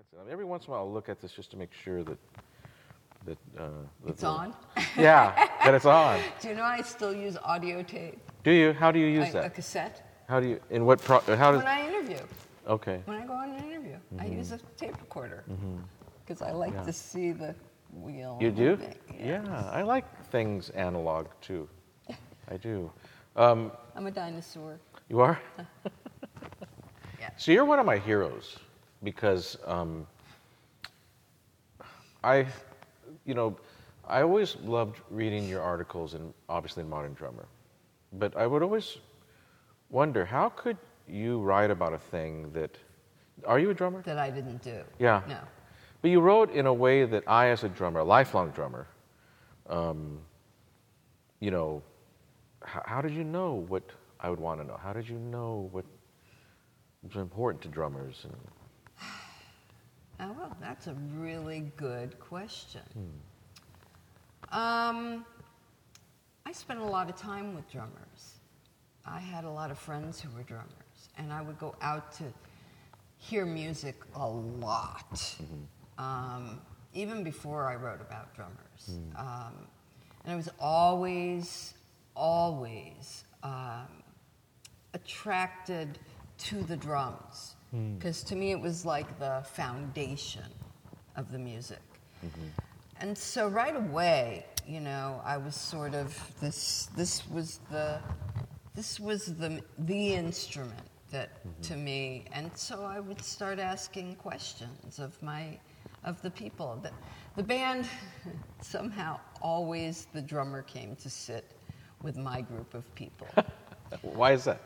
That's it. I mean, every once in a while, I'll look at this just to make sure that that uh, that It's the- on. Yeah, that it's on. Do you know I still use audio tape? Do you? How do you use I- A that? cassette? How do you? In what? Pro, how does? When I interview. Okay. When I go on an interview, I use a tape recorder because I like Mm-hmm. Yeah. to see the wheel. You do? moving. Yeah, I like things analog too. I do. Um, I'm a dinosaur. you are? Yeah. So you're one of my heroes because um, I, you know, I always loved reading your articles and obviously in Modern Drummer, but I would always wonder how could you write about a thing that, are you a drummer? That I didn't do. Yeah. No. But you wrote in a way that I, as a drummer, a lifelong drummer, um, you know, how, how did you know what I would want to know? How did you know what was important to drummers? And, Oh, well, that's a really good question. Hmm. Um, I spent a lot of time with drummers. I had a lot of friends who were drummers, and I would go out to hear music a lot, Mm-hmm. um, even before I wrote about drummers. Um, and I was always, always um, attracted to the drums Mm. because to me it was like the foundation of the music. Mm-hmm. And so right away, you know, I was sort of this. This was the, this was the the instrument that mm-hmm. to me. And so I would start asking questions of my, of the people. The, the band somehow always the drummer came to sit with my group of people why is that?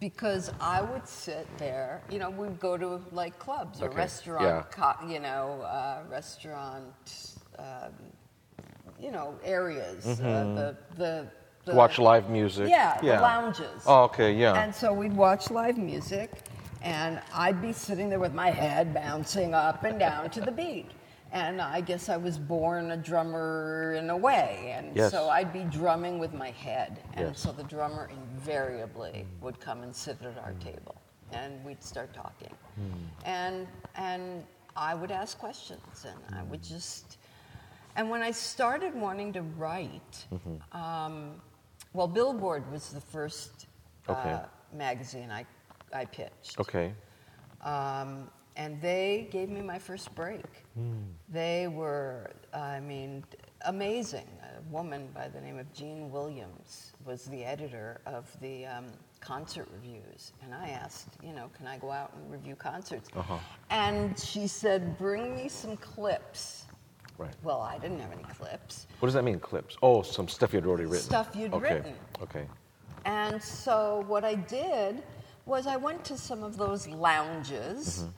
Because I would sit there. You know, we'd go to like clubs or Okay, restaurant, yeah. co- you know, uh, restaurant, um, you know, areas. Uh, the, the the Mm-hmm. Watch live music? Yeah, the lounges. Oh, okay, yeah. And so we'd watch live music, and I'd be sitting there with my head bouncing up and down to the beat. And I guess I was born a drummer in a way. And Yes. so I'd be drumming with my head. And Yes. so the drummer invariably would come and sit at our table. And we'd start talking. And, and I would ask questions, and I would just. And when I started wanting to write, um, well, Billboard was the first Okay. uh, magazine I, I pitched. okay. Um, and they gave me my first break. They were, I mean, amazing. A woman by the name of Jean Williams was the editor of the um, concert reviews. And I asked, you know, can I go out and review concerts? Uh-huh. And she said, bring me some clips. Right. Well, I didn't have any clips. What does that mean, clips? Oh, some stuff you'd already written. Stuff you'd okay. written. Okay. And so what I did was I went to some of those lounges Mm-hmm.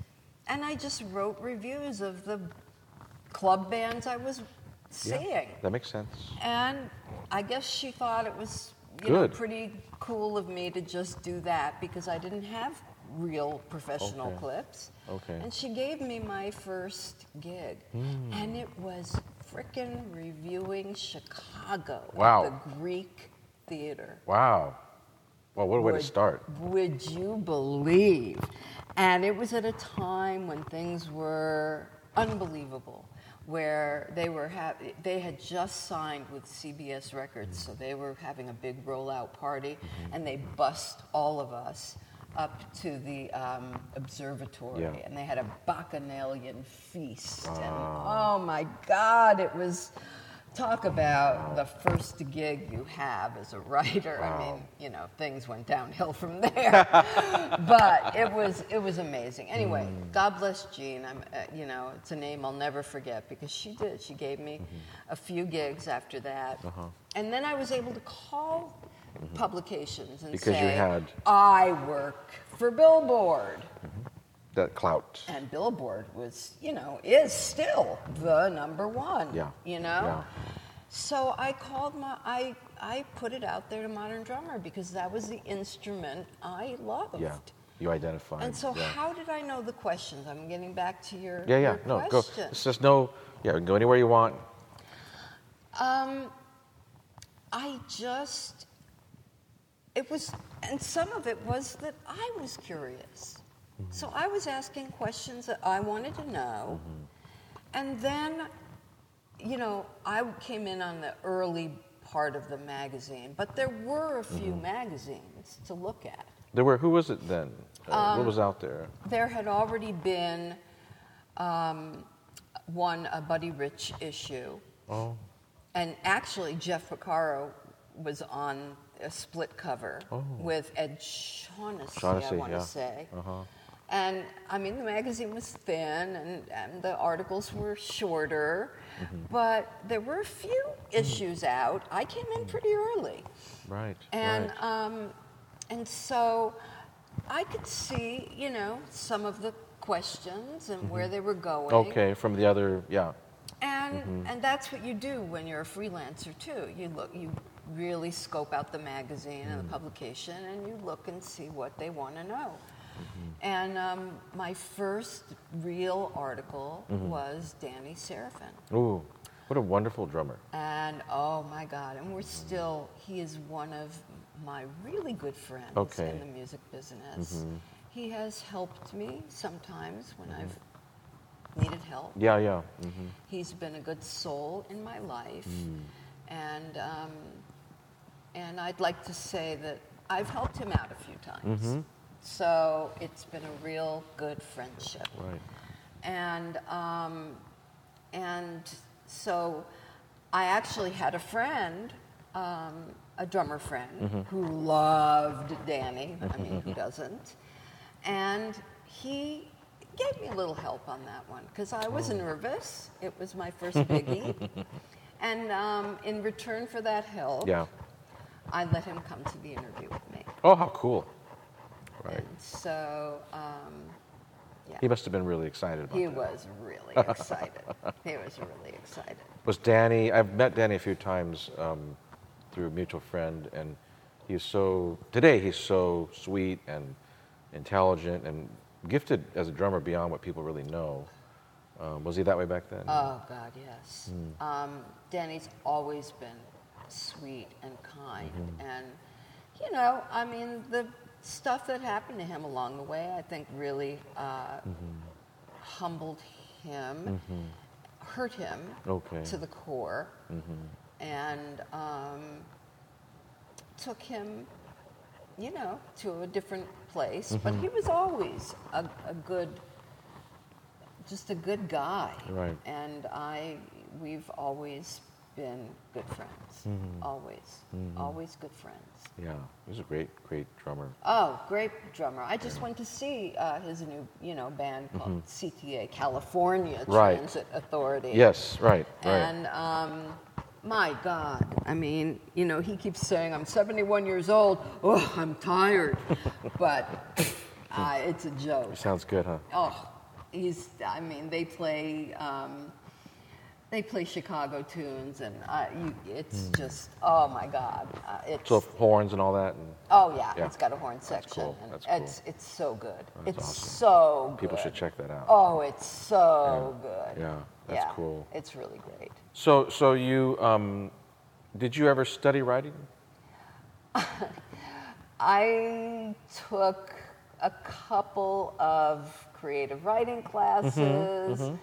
And I just wrote reviews of the club bands I was Yeah, seeing. that makes sense. And I guess she thought it was you know pretty cool of me to just do that because I didn't have real professional Okay. clips. Okay. And she gave me my first gig. Hmm. And it was frickin' reviewing Chicago Wow. at the Greek Theater. Wow. Well, what a way to start. Would you believe? And it was at a time when things were unbelievable, where they were ha- they had just signed with CBS Records, so they were having a big rollout party, Mm-hmm. and they bussed all of us up to the um, observatory, Yeah. and they had a bacchanalian feast, and oh my God, it was. Talk about the first gig you have as a writer. I mean, you know, things went downhill from there. but it was it was amazing. Anyway, mm. God bless Jean. I'm, uh, you know, it's a name I'll never forget because she did. She gave me mm-hmm. a few gigs after that, uh-huh. and then I was able to call mm-hmm. publications and Because you say, had- I work for Billboard. That clout. And Billboard was, you know, is still the number one. Yeah. You know? Yeah. So I called my, I, I put it out there to Modern Drummer because that was the instrument I loved. Yeah. You identified. And so yeah. how did I know the questions? I'm getting back to your, Yeah, yeah. your No, go. It's just no. Yeah, go anywhere you want. Um, I just, it was, and some of it was that I was curious. So I was asking questions that I wanted to know. And then, you know, I came in on the early part of the magazine, but there were a few magazines to look at. There were, who was it then? Uh, Um, what was out there? There had already been um, one, a Buddy Rich issue. Oh, And actually, Jeff Porcaro was on a split cover Oh. with Ed Shaughnessy, Shaughnessy, I want yeah. say. Uh-huh. And I mean, the magazine was thin and, and the articles were shorter, Mm-hmm. but there were a few issues out. I came in pretty early. right. And, right. um, and so I could see, you know, some of the questions and where they were going. Mm-hmm. okay, from the other, yeah. And Mm-hmm. and that's what you do when you're a freelancer too. You look you really scope out the magazine and the Mm-hmm. publication and you look and see what they want to know. Mm-hmm. And um, my first real article Mm-hmm. was Danny Seraphine. Ooh, what a wonderful drummer. And oh my God, and we're still, he is one of my really good friends Okay. in the music business. He has helped me sometimes when I've needed help. Yeah, yeah. hmm He's been a good soul in my life, and um, and I'd like to say that I've helped him out a few times. So it's been a real good friendship, Right. and um, and so I actually had a friend, um, a drummer friend, who loved Danny. I mean, who doesn't? And he gave me a little help on that one because I was nervous. It was my first biggie. and um, in return for that help, Yeah. I let him come to the interview with me. Oh, how cool. Right. And so, um, yeah, He must have been really excited about that. he that. was really excited. he was really excited. Was Danny, I've met Danny a few times um, through a mutual friend, and he's so, today he's so sweet and intelligent and gifted as a drummer beyond what people really know. Um, was he that way back then? Oh God, yes. Hmm. Um, Danny's always been sweet and kind, Mm-hmm. and you know, I mean, the stuff that happened to him along the way, I think, really uh, Mm-hmm. humbled him, hurt him Okay. to the core, Mm-hmm. and um, took him, you know, to a different place. But Mm-hmm. he was always a, a good, just a good guy. Right. And I, we've always been good friends. Mm-hmm. Always, always good friends. yeah, he's a great, great drummer. Oh, great drummer! I just went to see uh, his new, you know, band called CTA California Mm-hmm. Right. Transit Authority. Yes, right, right. And um, my God, I mean, you know, he keeps saying, I'm 71 years old. Oh, I'm tired. but uh, it's a joke. Sounds good, huh? Oh, he's, I mean, they play. Um, they play Chicago tunes, and uh, you, it's just, oh my God, uh, it's So horns and all that, and oh yeah, Yeah. it's got a horn section, cool, cool. it's it's so good. That's it's awesome. so good. people should check that out. Oh, it's so good. Yeah, that's cool. It's really great. So, so you, um, did you ever study writing? I took a couple of creative writing classes. Mm-hmm,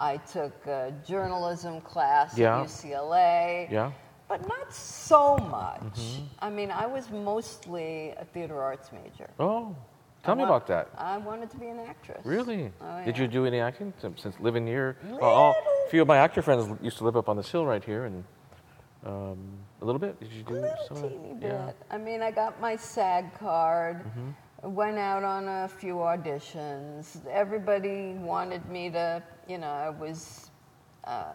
I took a journalism class Yeah. at UCLA. Yeah. But not so much. Mm-hmm. I mean, I was mostly a theater arts major. Oh, tell I me wa- about that. I wanted to be an actress. Really? Oh, Did you do any acting since, since living here? All, a few of my actor friends used to live up on this hill right here, and um, a little bit. Did you do A little teeny bit. Yeah. I mean, I got my SAG card. Mm-hmm. Went out on a few auditions. Everybody wanted me to, you know, I was uh,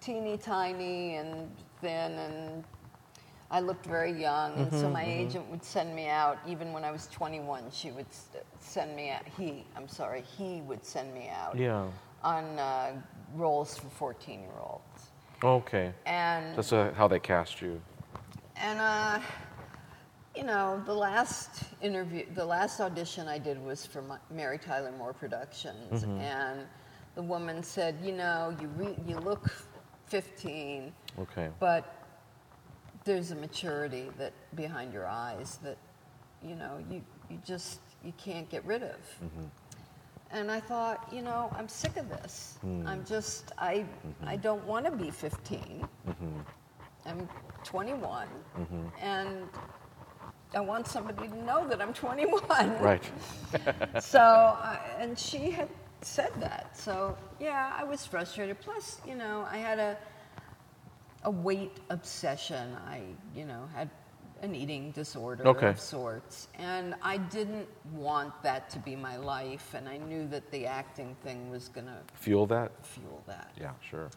teeny tiny and thin, and I looked very young. And Mm-hmm, so my agent would send me out, even when I was 21. She would send me out. He, I'm sorry, he would send me out Yeah. on uh, roles for 14 year olds. Okay. And That's uh, how they cast you. And uh, you know, the last interview, the last audition I did was for my, Mary Tyler Moore Productions, mm-hmm. and the woman said, "You know, you re- you look 15, Okay. but there's a maturity that behind your eyes that, you know, you you just you can't get rid of. Mm-hmm. And I thought, you know, I'm sick of this. Mm. I'm just, I, mm-hmm. I don't want to be 15. I'm 21, and I want somebody to know that I'm 21. Right. So, uh, and she had said that. So, yeah, I was frustrated. Plus, you know, I had a a weight obsession. I, you know, had an eating disorder Okay. of sorts, and I didn't want that to be my life. And I knew that the acting thing was going to Fuel that? fuel that. Yeah, sure.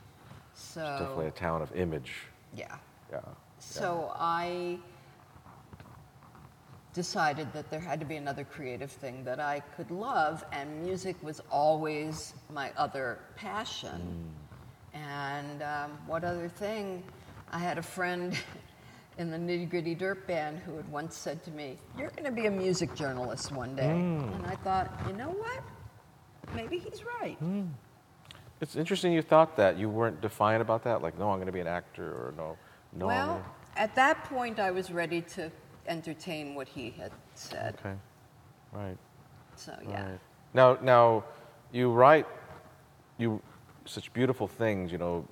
So, Definitely a town of image. yeah. Yeah. So I decided that there had to be another creative thing that I could love, and music was always my other passion. Mm. And um, what other thing? I had a friend in the Nitty Gritty Dirt Band who had once said to me, You're going to be a music journalist one day. Mm. And I thought, you know what? Maybe he's right. Mm. It's interesting you thought that. You weren't defiant about that? Like, no, I'm going to be an actor, or no, no. Well, at that point, I was ready to entertain what he had said. Okay. Right. So, yeah. Right. Now, now, you write you such beautiful things. You know,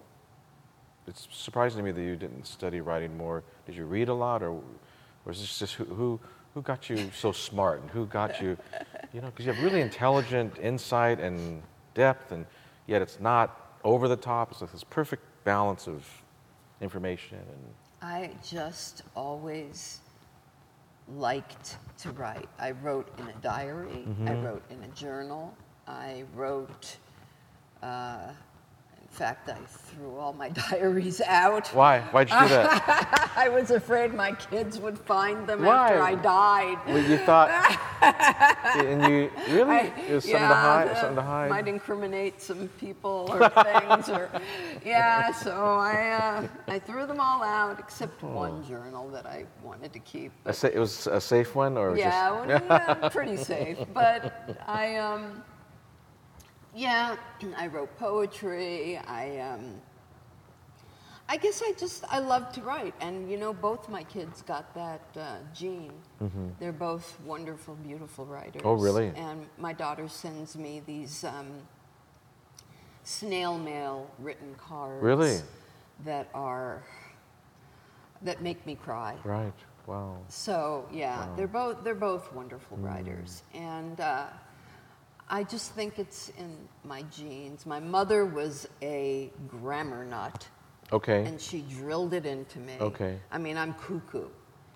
it's surprising to me that you didn't study writing more. Did you read a lot, or was this just who who, who got you so smart and who got you? You know, because you have really intelligent insight and depth, and yet it's not over the top. It's like this perfect balance of information and I just always liked to write. I wrote in a diary, I wrote in a journal, I wrote, uh, fact, I threw all my diaries out. why? Why'd you do that? I was afraid my kids would find them Why? after I died. well, you thought, and you really I- it was something to hide. the- Something to hide. Might incriminate some people or things, or yeah. So I uh, I threw them all out except one journal that I wanted to keep. A sa- it was a safe one, or Yeah, just well, yeah, pretty safe. But I um, yeah, I wrote poetry. I um. I guess I just I love to write, and you know, both my kids got that uh, gene. They're both wonderful, beautiful writers. Mm-hmm. Oh, really? And my daughter sends me these um, snail mail written cards. Really? That are that make me cry. right. Wow. So yeah, they're both they're both wonderful Hmm. writers, and uh, I just think it's in my genes. My mother was a grammar nut, Okay. and she drilled it into me. Okay. I mean, I'm cuckoo.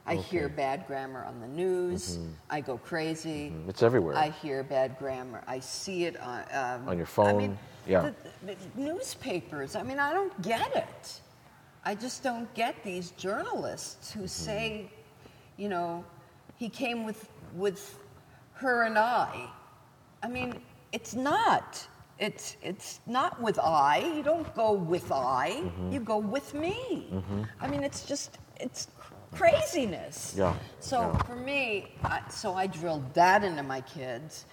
I hear bad grammar on the news. I go crazy. Mm-hmm. It's everywhere. I hear bad grammar. I see it on um, On your I mean, phone. Yeah. the, the newspapers. I mean, I don't get it. I just don't get these journalists Mm-hmm. who say, you know, he came with with her and I. I mean, it's not. It's it's not with I. You don't go with I. Mm-hmm. You go with me. I mean, it's just it's craziness. Yeah, So yeah. for me, I, so I drilled that into my kids.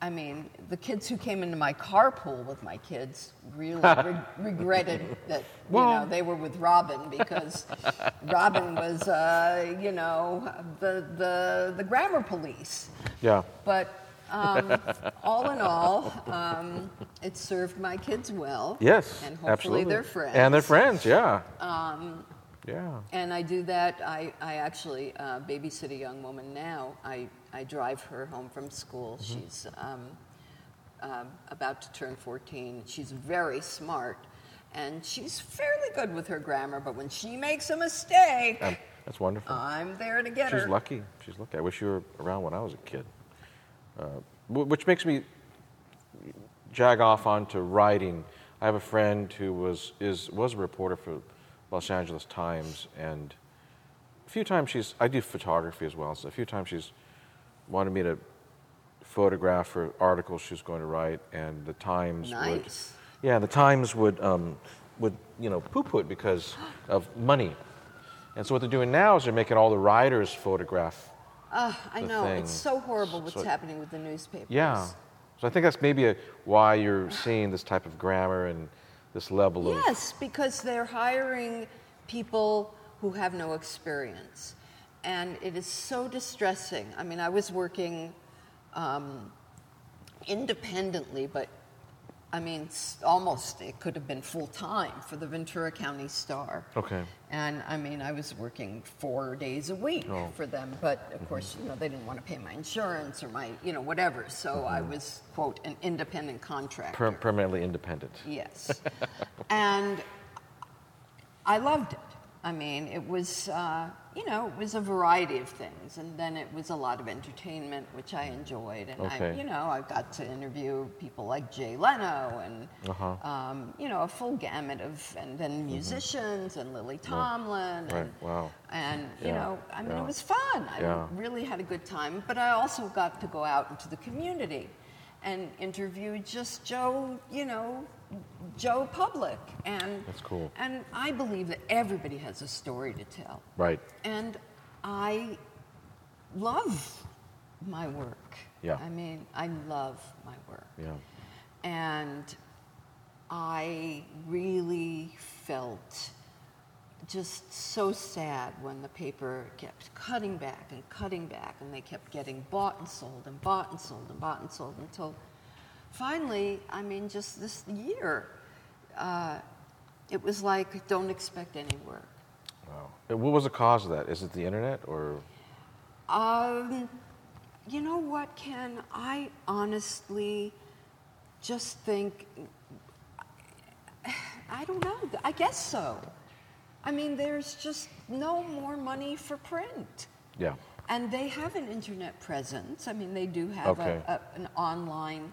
I mean, the kids who came into my carpool with my kids really re- regretted that you know they were with Robyn because Robyn was uh, you know the the the grammar police. yeah. But um, all in all, um, it served my kids well. Yes. and hopefully absolutely. their friends. And their friends. Yeah. Um, yeah. And I do that. I, I actually uh, babysit a young woman now. I, I drive her home from school. Mm-hmm. She's um, um, about to turn 14. She's very smart. And she's fairly good with her grammar, but when she makes a mistake, Um, that's wonderful. I'm there to get She's her. She's lucky. She's lucky. I wish you were around when I was a kid. Uh, which makes me jag off onto writing. I have a friend who was is was a reporter for Los Angeles Times, and a few times she's I do photography as well. So a few times she's wanted me to photograph for articles she was going to write, and the Times would Nice. yeah, the Times would um, would you know poo-poo it because of money. And so what they're doing now is they're making all the writers photograph. Ah, I know. thing. It's so horrible what's So- happening with the newspapers. Yeah. So I think that's maybe a, why you're seeing this type of grammar and this level of Yes, because they're hiring people who have no experience. And it is so distressing. I mean, I was working um, independently, but I mean, almost it could have been full time for the Ventura County Star. Okay. And I mean, I was working four days a week Oh. for them, but of course, you know, they didn't want to pay my insurance or my, you know, whatever. So I was, quote, an independent contractor. Per- permanently independent. Yes. and I loved it. I mean, it was, uh, you know, it was a variety of things. And then it was a lot of entertainment, which I enjoyed. And I, you know, I got to interview people like Jay Leno and, Uh-huh. um, you know, a full gamut of, and then musicians and Lily Tomlin. Mm-hmm. Right, And, wow. And, you Yeah, know, I mean, yeah. it was fun. I Yeah. really had a good time. But I also got to go out into the community and interview just Joe, you know, Joe Public. And That's cool. And I believe that everybody has a story to tell. Right. And I love my work. Yeah. I mean, I love my work. Yeah. And I really felt just so sad when the paper kept cutting back and cutting back, and they kept getting bought and sold and bought and sold and bought and sold until finally, I mean, just this year, uh, it was like, don't expect any work. Wow. And What was the cause of that? Is it the internet or? Um, you know what, Ken? I honestly just think, I don't know. I guess so. I mean, there's just no more money for print. Yeah. And they have an internet presence. I mean, they do have Okay. a, a, an online.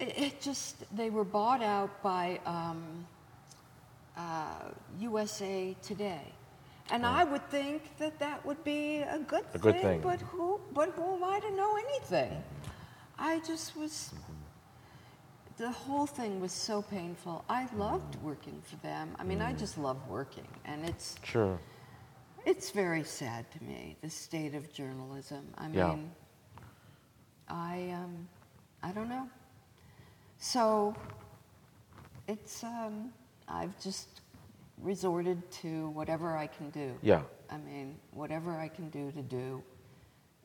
It, it just, they were bought out by um, uh, USA Today. And I would think that that would be a good A good thing. But who, but who am I to know anything? I just was. The whole thing was so painful. I loved working for them. I mean, I Mm. just love working, and it's Sure. it's very sad to me the state of journalism. I Yeah. mean, I um, I don't know. So it's um, I've just resorted to whatever I can do. Yeah. I mean, whatever I can do to do.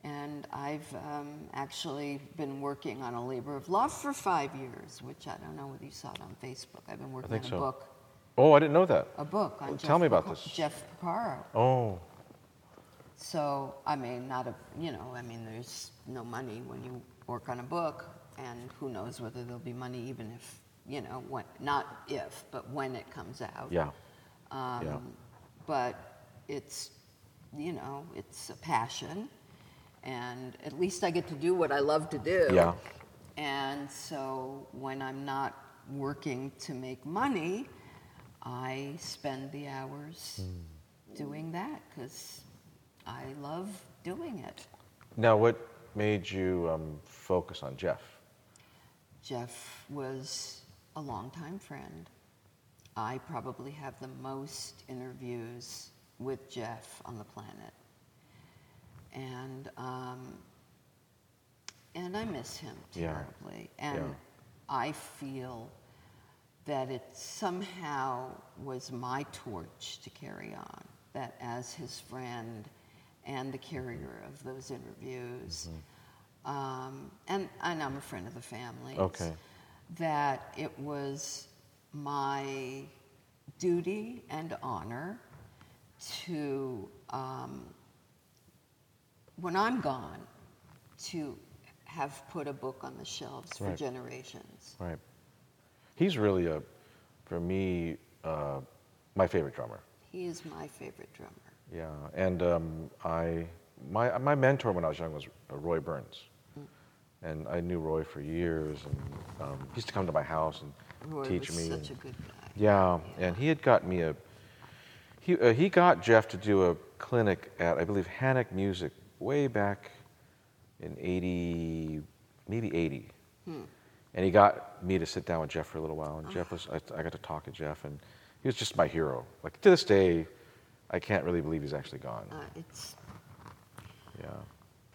And I've um, actually been working on a labor of love for five years, which I don't know whether you saw it on Facebook. I've been working on a so. book, Oh, I didn't know that. a book on Well, Jeff tell me about this. Jeff Porcaro. Oh. So, I mean, not a, you know, I mean, there's no money when you work on a book, and who knows whether there'll be money even if, you know, when, not if, but when it comes out. Yeah. Um, Yeah. But it's, you know, it's a passion, and at least I get to do what I love to do. Yeah. And so when I'm not working to make money, I spend the hours Hmm. doing that because I love doing it. Now, what made you um, focus on Jeff? Jeff was a longtime friend. I probably have the most interviews with Jeff on the planet. And, um, and I miss him Yeah. terribly. And Yeah. I feel that it somehow was my torch to carry on, that as his friend and the carrier of those interviews, um, and, and I'm a friend of the family, Okay. that it was my duty and honor to, um, when I'm gone, to have put a book on the shelves for generations. Right. He's really a, for me, uh, my favorite drummer. He is my favorite drummer. Yeah, and um, I, my, my mentor when I was young was uh, Roy Burns. And I knew Roy for years, and um, he used to come to my house and Roy teach me. such and- a good guy. yeah, and he had got me a. He uh, he got Jeff to do a clinic at I believe Hanich Music way back in '80, maybe '80, Hmm. and he got me to sit down with Jeff for a little while. And Jeff was I, I got to talk to Jeff, and he was just my hero. Like to this day, I can't really believe he's actually gone. Uh, it's, Yeah.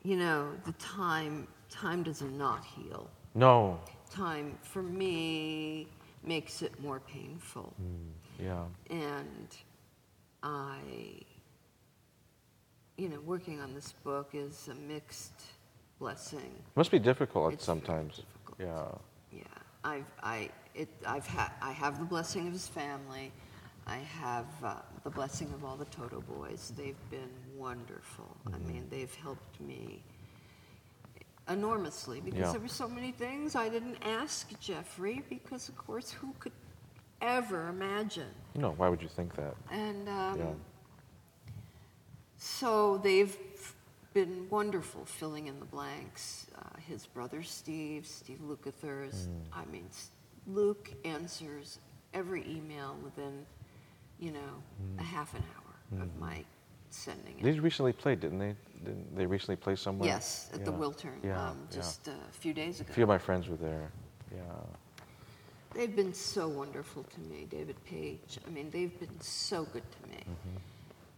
you know, the time, time does not heal. No. Time, for me, makes it more painful. Yeah. And I, you know, working on this book is a mixed blessing. Must be difficult It's sometimes. difficult. Yeah. Yeah, I've, I, it, I've had, I have the blessing of his family. I have uh, the blessing of all the Toto boys. They've been wonderful. I Mm-hmm. mean, they've helped me enormously because Yeah. there were so many things I didn't ask Jeffrey because, of course, who could ever imagine? No, why would you think that? And um, Yeah. So they've been wonderful filling in the blanks. Uh, his brother Steve, Steve Lukather's, Mm. I mean, Luke answers every email within, you know, Mm. a half an hour of my sending it. They recently played, didn't they? Didn't they recently play somewhere? Yes, at the Yeah. Wiltern, Yeah, um, yeah. just a few days ago. A few of my friends were there. Yeah. They've been so wonderful to me, David Paich. I mean, they've been so good to me.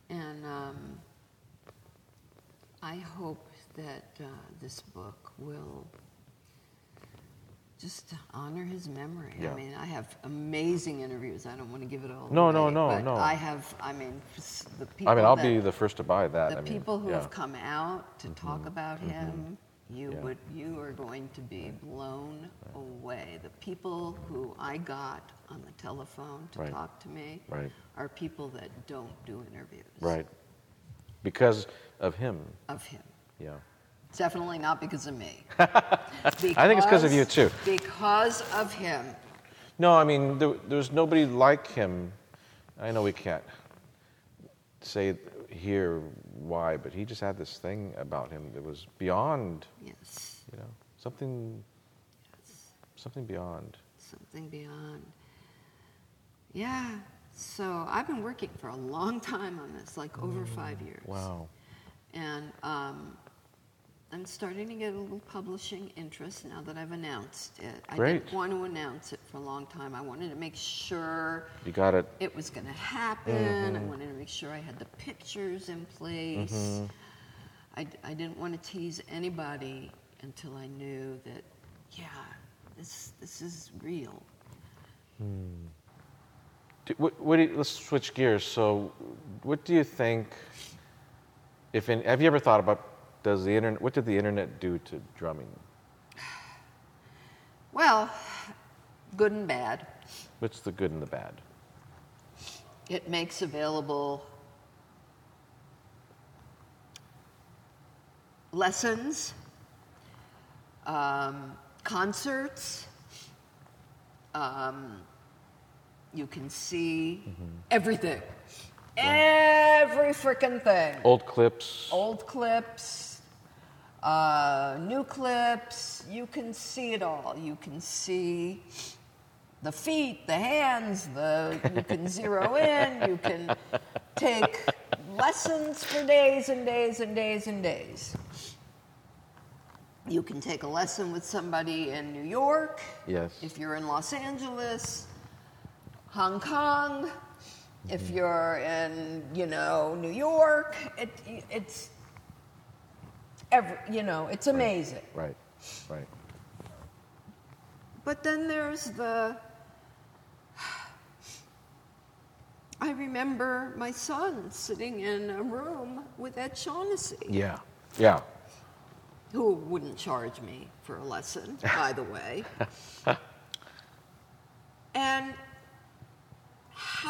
And um, I hope that uh, this book will just honor his memory. Yeah. I mean, I have amazing interviews. I don't want to give it all No, no, away, no, but no. I have, I mean, the people I mean, I'll that, be the first to buy that. the I mean, people who yeah. Mm-hmm. have come out to talk about him, you Yeah. would you are going to be blown away. The people who I got on the telephone to Right. talk to me Right. are people that don't do interviews Right. Because of him. of him. Yeah. Definitely not because of me. I think it's because of you, too. Because of him. No, I mean, there, there's nobody like him. I know we can't say here why, but he just had this thing about him that was beyond, Yes, you know, something, Yes. something beyond. something beyond. Yeah. So I've been working for a long time on this, like over mm. five years. Wow. And um, I'm starting to get a little publishing interest now that I've announced it. I Great. didn't want to announce it for a long time. I wanted to make sure You got it. it was going to happen. I mm-hmm. wanted to make sure I had the pictures in place. Mm-hmm. I, I didn't want to tease anybody until I knew that, yeah, this, this is real. Hmm. Do- What, what do you, let's switch gears. So, what do you think? If in, have you ever thought about does the internet? What did the internet do to drumming? Well, good and bad. What's the good and the bad? It makes available lessons, um, concerts. Um, you can see everything, every freaking thing. Old clips. Old clips, uh, new clips. You can see it all. You can see the feet, the hands, the you can zero in, you can take lessons for days and days and days and days. You can take a lesson with somebody in New York, Yes. if you're in Los Angeles, Hong Kong, if mm-hmm. you're in, you know, New York, it, it's every, you know, it's amazing. Right. Right. But then there's the. I remember my son sitting in a room with Ed Shaughnessy, Yeah. Yeah. who wouldn't charge me for a lesson, by the way. and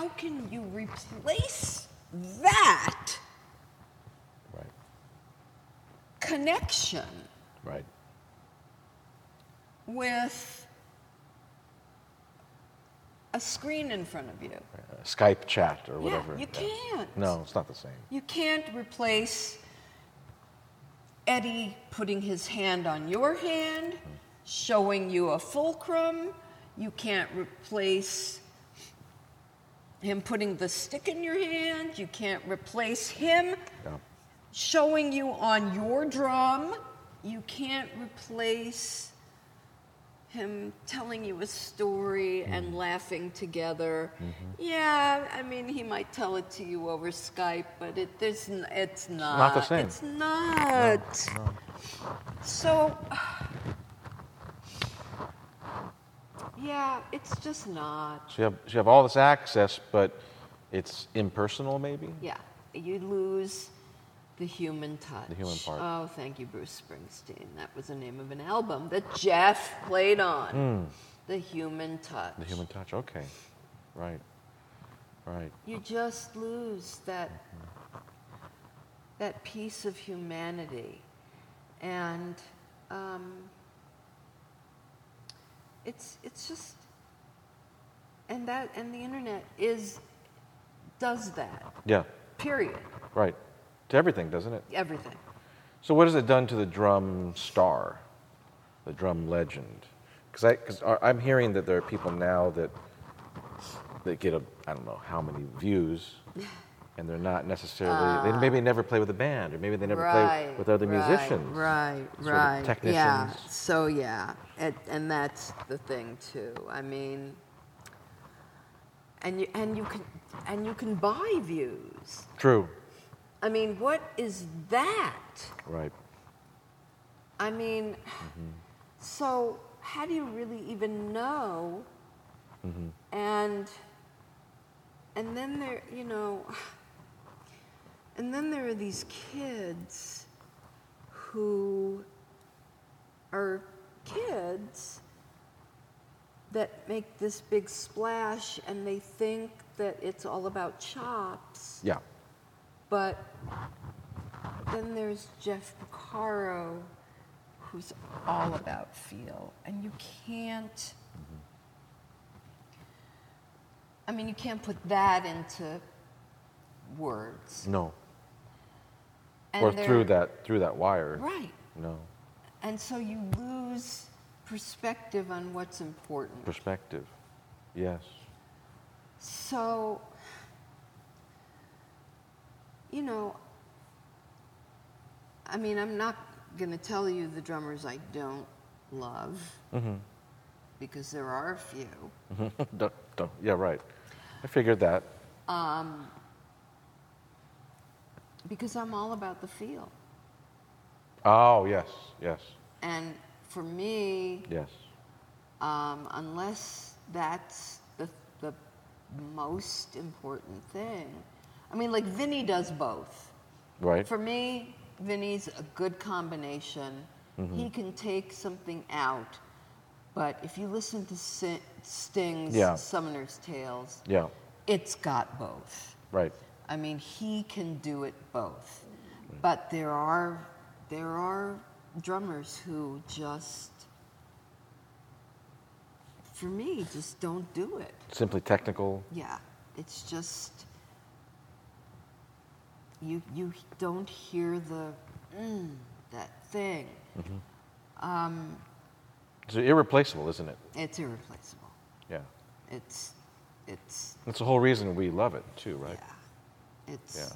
how can you replace that Right. connection Right. with a screen in front of you? Skype chat or whatever. Yeah, whatever. you can't. No, it's not the same. You can't replace Eddie putting his hand on your hand, mm-hmm. showing you a fulcrum. You can't replace him putting the stick in your hand. You can't replace him Yeah. showing you on your drum. You can't replace him telling you a story Mm-hmm. and laughing together. Yeah, I mean, he might tell it to you over Skype, but it, there's, it's not. Not the same. It's not. So, yeah, it's just not. So you have, so you have all this access, but it's impersonal, maybe? Yeah, you lose The Human Touch. The Human Part. Oh, thank you, Bruce Springsteen. That was the name of an album that Jeff played on. The Human Touch. The human touch. Okay. Right. Right. You just lose that that piece of humanity, and um, it's it's just and that and the internet is does that. Yeah. Period. Right. To everything, doesn't it? Everything. So what has it done to the drum star, the drum legend? Because I, cause I- I'm hearing that there are people now that that get a I don't know how many views, and they're not necessarily they maybe never play with a band or maybe they never play with other Ah. right, musicians. Right, sort right. Yeah. So yeah, it, and that's the thing too. I mean, and you and you can and you can buy views. True. I mean, what is that? Right. I mean, mm-hmm. so how do you really even know? mm-hmm. And and then there, you know, and then there are these kids who are kids that make this big splash and they think that it's all about chops. Yeah. But then there's Jeff Porcaro, who's all about feel. And you can't, I mean, you can't put that into words. No. And or through that through that wire. Right. No. And so you lose perspective on what's important. Perspective. Yes. So, you know, I mean, I'm not going to tell you the drummers I don't love Mm-hmm. because there are a few. don't, don't, yeah. Right. I figured that. Um, because I'm all about the feel. Oh yes. Yes. And for me, Yes. um, unless that's the, the most important thing, I mean, like Vinny does both. Right. For me, Vinny's a good combination. Mm-hmm. He can take something out, but if you listen to Sting's Yeah. Summoner's Tales, yeah. it's got both. Right. I mean, he can do it both. But there are there are drummers who just for me just don't do it. Simply technical. Yeah. It's just you you don't hear the mm, that thing. Um, It's irreplaceable, isn't it? it's irreplaceable. Yeah. It's it's That's the whole reason we love it too, right? yeah. It's Yeah.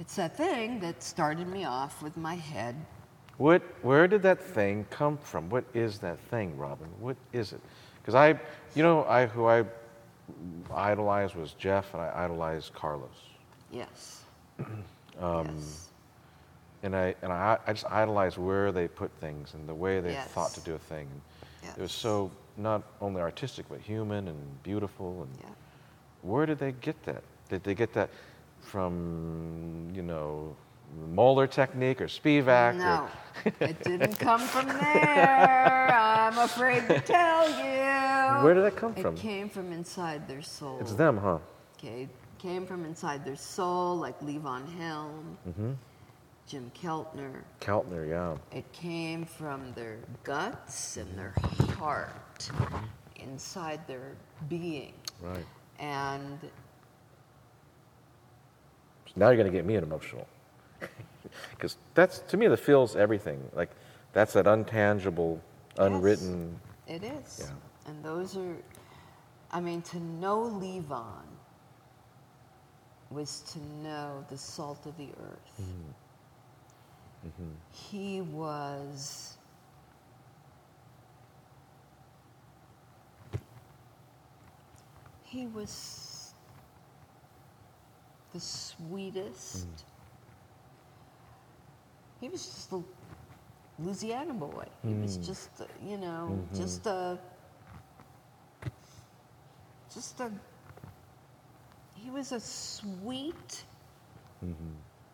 it's that thing that started me off with my head What? Where did that thing come from? What is that thing, Robyn? What is it? Because I, you know, I who I idolized was Jeff, and I idolized Carlos, Yes. Um, yes. and I and I, I just idolized where they put things and the way they thought to do a thing. It was so not only artistic but human and beautiful. And Yeah. where did they get that? Did they get that from you know Moeller technique or Spivack? or- No, it didn't come from there. I'm afraid to tell you. Where did that come from? it came from inside their soul. It's them, huh? Okay, came from inside their soul, like Levon Helm, Mm-hmm. Jim Keltner. Keltner, yeah. It came from their guts and their heart, inside their being. Right. And now you're going to get me emotional. Because that's, to me, the feels everything. Like, that's that untangible, unwritten. It is. Yeah. And those are, I mean, to know Levon was to know the salt of the earth. Mm-hmm. Mm-hmm. He was. He was the sweetest. He was just a Louisiana boy. He was just, you know, just a, just a. He was a sweet,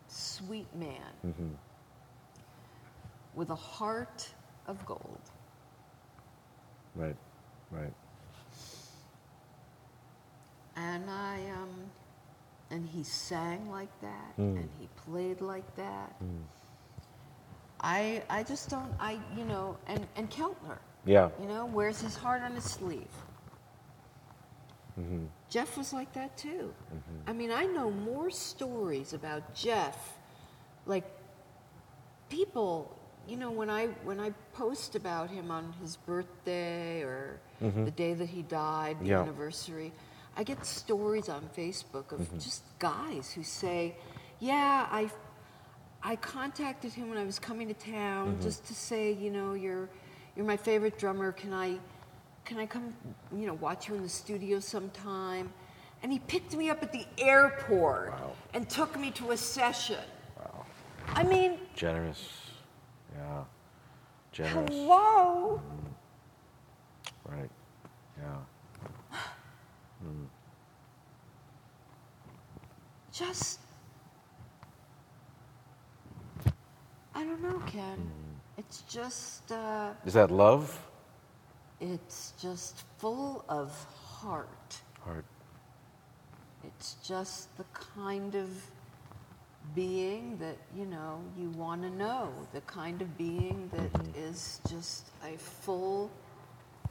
sweet man Mm-hmm. with a heart of gold. Right. Right. And I, um, and he sang like that, Mm. and he played like that. Mm. I, I just don't, I, you know, and, and Keltner, Yeah. you know, wears his heart on his sleeve. Mm-hmm. Jeff was like that too. I mean, I know more stories about Jeff, like people, you know, when I when I post about him on his birthday or the day that he died, the Yeah. anniversary, I get stories on Facebook of mm-hmm. just guys who say, "Yeah, I I contacted him when I was coming to town mm-hmm. just to say, you know, you're you're my favorite drummer. Can I can I come, you know, watch you in the studio sometime? And he picked me up at the airport Wow. and took me to a session. Wow. I mean, Generous. Yeah. Generous. hello. Mm-hmm. Right. Yeah. Just I don't know, Ken. It's just uh, Is that love? it's just full of heart. Heart. It's just the kind of being that, you know, you want to know. The kind of being that is just a full,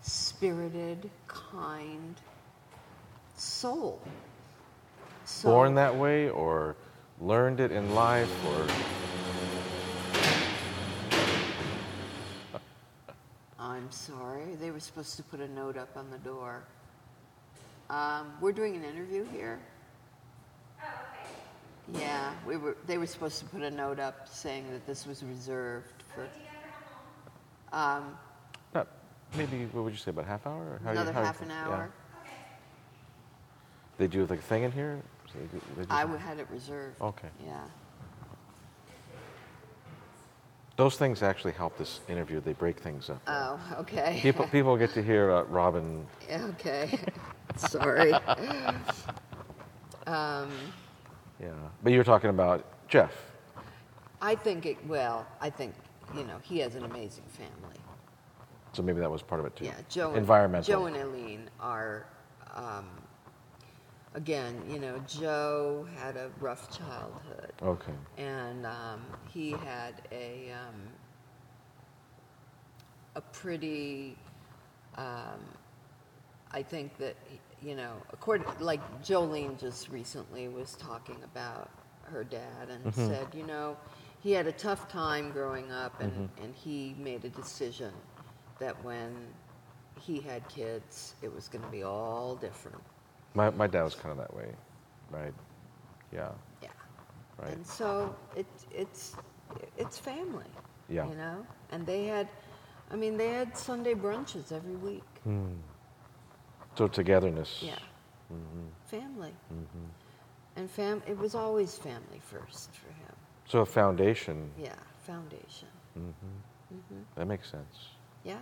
spirited, kind soul. So, Born that way or learned it in life or I'm sorry. They were supposed to put a note up on the door. Um, we're doing an interview here. Oh, okay. Yeah, we were. They were supposed to put a note up saying that this was reserved for. Um, not maybe what would you say about half hour or how you- another how you- half an yeah. hour. They do like a thing in here? So they do, they do I had it reserved. Okay. Yeah. Those things actually help this interview. They break things up. Oh, okay. People people get to hear uh, Robyn. okay. Sorry. um, Yeah. But you're talking about Jeff. I think it. Well, I think you know he has an amazing family. So maybe that was part of it too. Yeah, Joe. and- Environmental. Joe and Eileen are, um, again, you know, Joe had a rough childhood, Okay. and um, he had a um, a pretty. Um, I think that you know, according like Jolene just recently was talking about her dad and Mm-hmm. said, you know, he had a tough time growing up, and Mm-hmm. and he made a decision that when he had kids, it was going to be all different. My my dad was kind of that way, right? Yeah. Yeah. Right. And so it, it's it's family. Yeah. You know, and they had, I mean, they had Sunday brunches every week. Hmm. So togetherness. Yeah. hmm Family. hmm And fam, it was always family first for him. So a foundation. Yeah, foundation. hmm hmm That makes sense. Yeah.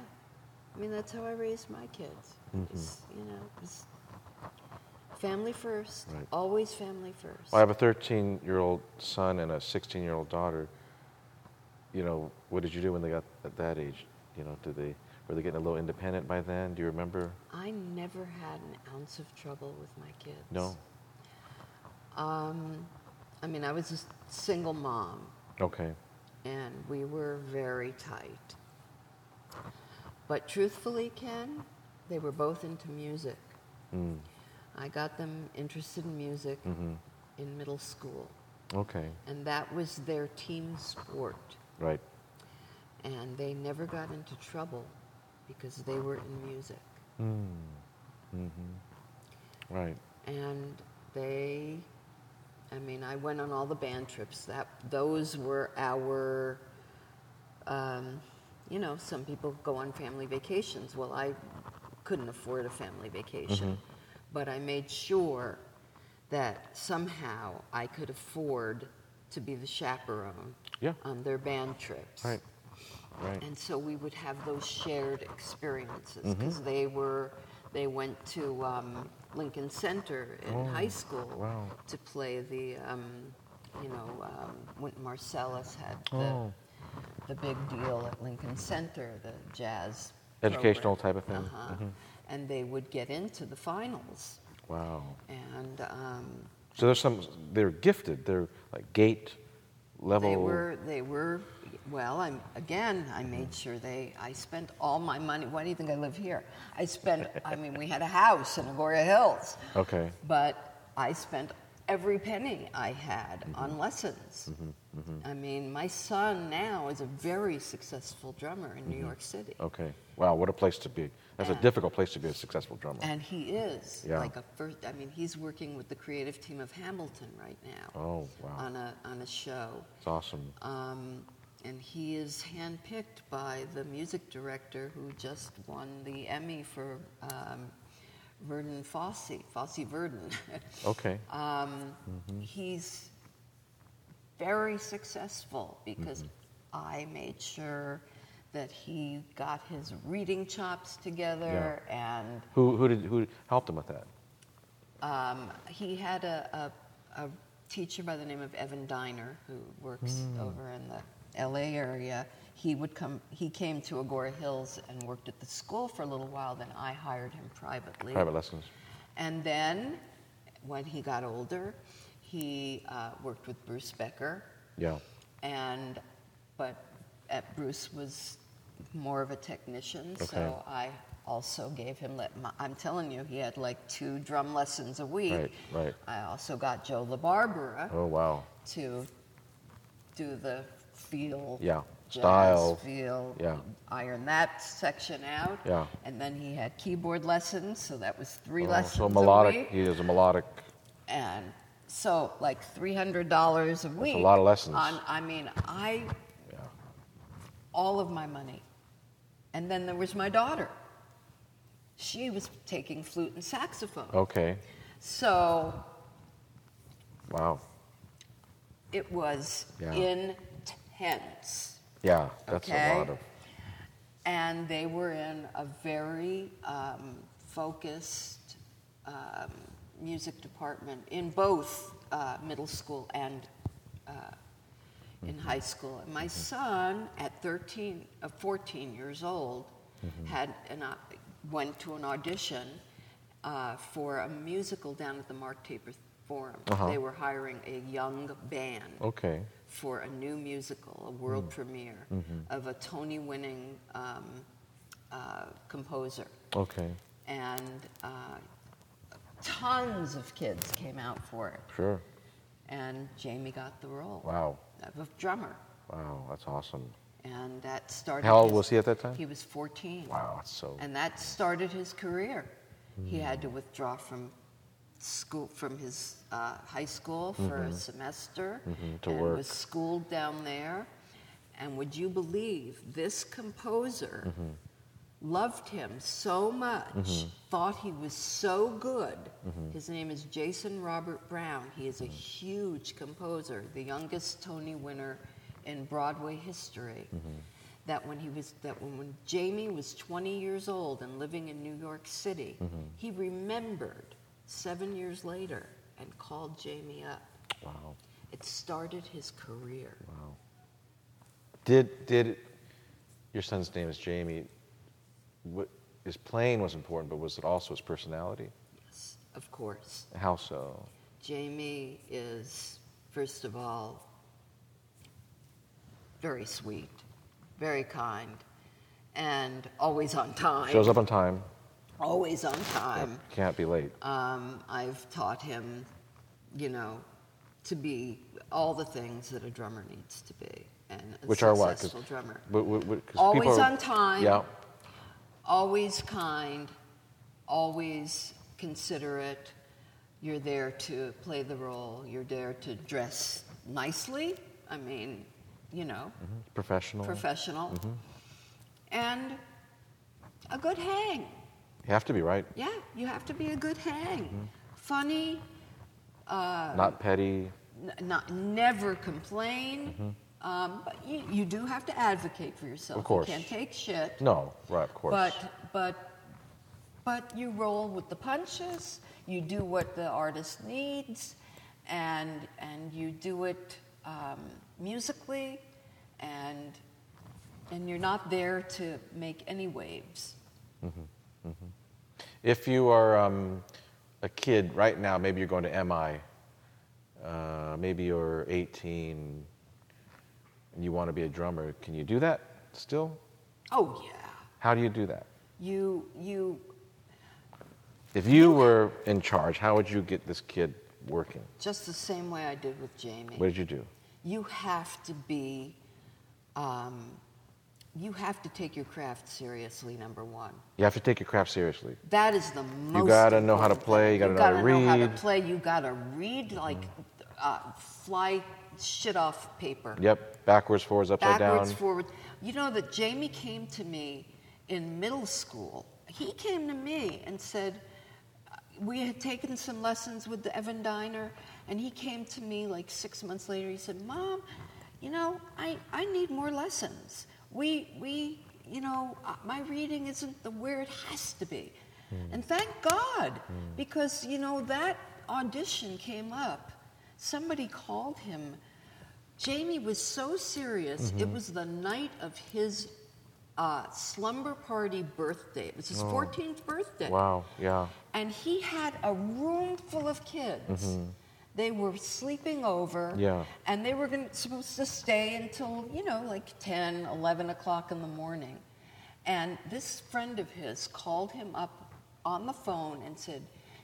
I mean, that's how I raised my kids. Mhm. It you know, family first. Right. Always family first. I have a 13 year old son and a 16 year old daughter. You know, what did you do when they got at that age? You know, did they were they getting a little independent by then? Do you remember? I never had an ounce of trouble with my kids. No. Um, I mean, I was a single mom, Okay. and we were very tight. But truthfully, Ken, they were both into music. Mm. I got them interested in music hmm in middle school, Okay. and that was their team sport. Right. And they never got into trouble because they were in music. Mm. hmm Right. and they i mean i went on all the band trips that those were our um, you know some people go on family vacations well i couldn't afford a family vacation but i made sure that somehow i could afford to be the chaperone Yeah. on their band trips Right. Right. and so we would have those shared experiences Mm-hmm. because they were they went to um, Lincoln Center in Oh, high school wow. to play the um, you know, um, Wynton Marsalis had the, Oh. the big deal at Lincoln Center, the jazz Educational program. type of thing? Uh-huh. Mhm. And they would get into the finals. Wow. And um, So there's some. They're gifted. They're like gate level. they were, they were, well, I'm, again, I made sure they, I spent all my money. Why do you think I live here? I spent, I mean, we had a house in Agoura Hills. Okay. But I spent every penny I had Mm-hmm. on lessons. I mean, my son now is a very successful drummer in New Mm-hmm. York City. Okay. Wow. What a place to be. That's a difficult place to be a successful drummer. And he is Yeah. like a first. I mean, he's working with the creative team of Hamilton right now Oh wow. on a on a show, It's awesome. um, and he is handpicked by the music director who just won the Emmy for um, Verdon Fosse, Fosse Verdon. Okay. Um, He's very successful because I made sure that he got his reading chops together and Who who did who helped him with that? um, he had a, a, a teacher by the name of Evan Diner who works over in the LA area. He would come. He came to Agoura Hills and worked at the school for a little while. Then I hired him privately. Private lessons. And then, when he got older, he uh, worked with Bruce Becker, Yeah. and but at Bruce was more of a technician, Okay. so I also gave him. I'm telling you, he had like two drum lessons a week. Right. Right. I also got Joe LaBarbera Oh wow. to do the feel. Yeah. jazz Style. feel. Yeah. Iron that section out. Yeah. And then he had keyboard lessons, so that was three Oh, lessons so a melodic. week. He is a melodic. And so like three hundred dollars a week. That's a lot of lessons. On, I mean, I Yeah. all of my money, and then there was my daughter. She was taking flute and saxophone. Okay. So Wow. it was Yeah. intense. Yeah. That's Okay. a lot of. and they were in a very um, focused um, music department in both uh, middle school and uh, in high school. And my son, at 13, uh, 14 years old, had an, uh, went to an audition uh, for a musical down at the Mark Taper Forum. Uh-huh. They were hiring a young band Okay. for a new musical, a world premiere of a Tony winning um, uh, composer. Okay. And uh, tons of kids came out for it. Sure. And Jamie got the role Wow. Of a drummer. Wow. That's awesome. And that started. How old his- was he at that time? He was 14. Wow. That's so. And that started his career. He had to withdraw from school, from his uh, high school for a semester, Mhm, to work. and work. was schooled down there. And would you believe this composer Mm-hmm. Loved him so much, thought he was so good. Mm-hmm. His name is Jason Robert Brown. He is a huge composer, the youngest Tony winner in Broadway history. Mm-hmm. That when he was that when, when Jamie was 20 years old and living in New York City, Mm-hmm. he remembered seven years later and called Jamie up. Wow. It started his career. Wow. Did did your son's name is Jamie? What, his playing was important, but was it also his personality? Yes, of course. How so? Jamie is, first of all, very sweet, very kind, and always on time. Shows up on time. Always on time. Can't be late. Um, I've taught him, you know, to be all the things that a drummer needs to be, and a Which are what? drummer. But, but, but- Always people are- on time. Yeah. Always kind, always considerate. You're there to play the role. You're there to dress nicely. I mean, you know, Professional. professional. Mm-hmm. And a good hang. You have to be right. Yeah, you have to be a good hang. Funny, uh, Not petty. n- not never complain. Um, but you, you do have to advocate for yourself. Mm-hmm. Of course. You can't take shit. No. Right. Of course. But but but you roll with the punches. You do what the artist needs, and and you do it um, musically, and and you're not there to make any waves. If you are um, a kid right now, maybe you're going to MI, uh, maybe you're 18 and you want to be a drummer, can you do that still? Oh yeah, How do you do that? you you If you were in charge, how would you get this kid working? just the same way I did with Jamie. What did you do? you have to be um, you have to take your craft seriously number one You have to take your craft seriously. that is the most You gotta know how to play, you gotta know how to gotta know how to read. play you gotta read like uh, fly shit off paper. Yep, backwards, forwards, upside backwards down. forward. You know that jamie came to me in middle school. He came to me and said uh, we had taken some lessons with the evan diner and he came to me like six months later. He said mom you know i, I need more lessons. We we you know uh, my reading isn't the where it has to be. And thank god because you know that audition came up somebody called him Jamie was so serious. It was the night of his uh, slumber party birthday. It was his 14th birthday. Wow, yeah. And he had a room full of kids. They were sleeping over. Yeah. And they were gonna, supposed to stay until, you know, like 10, 11 o'clock in the morning. And this friend of his called him up on the phone and said,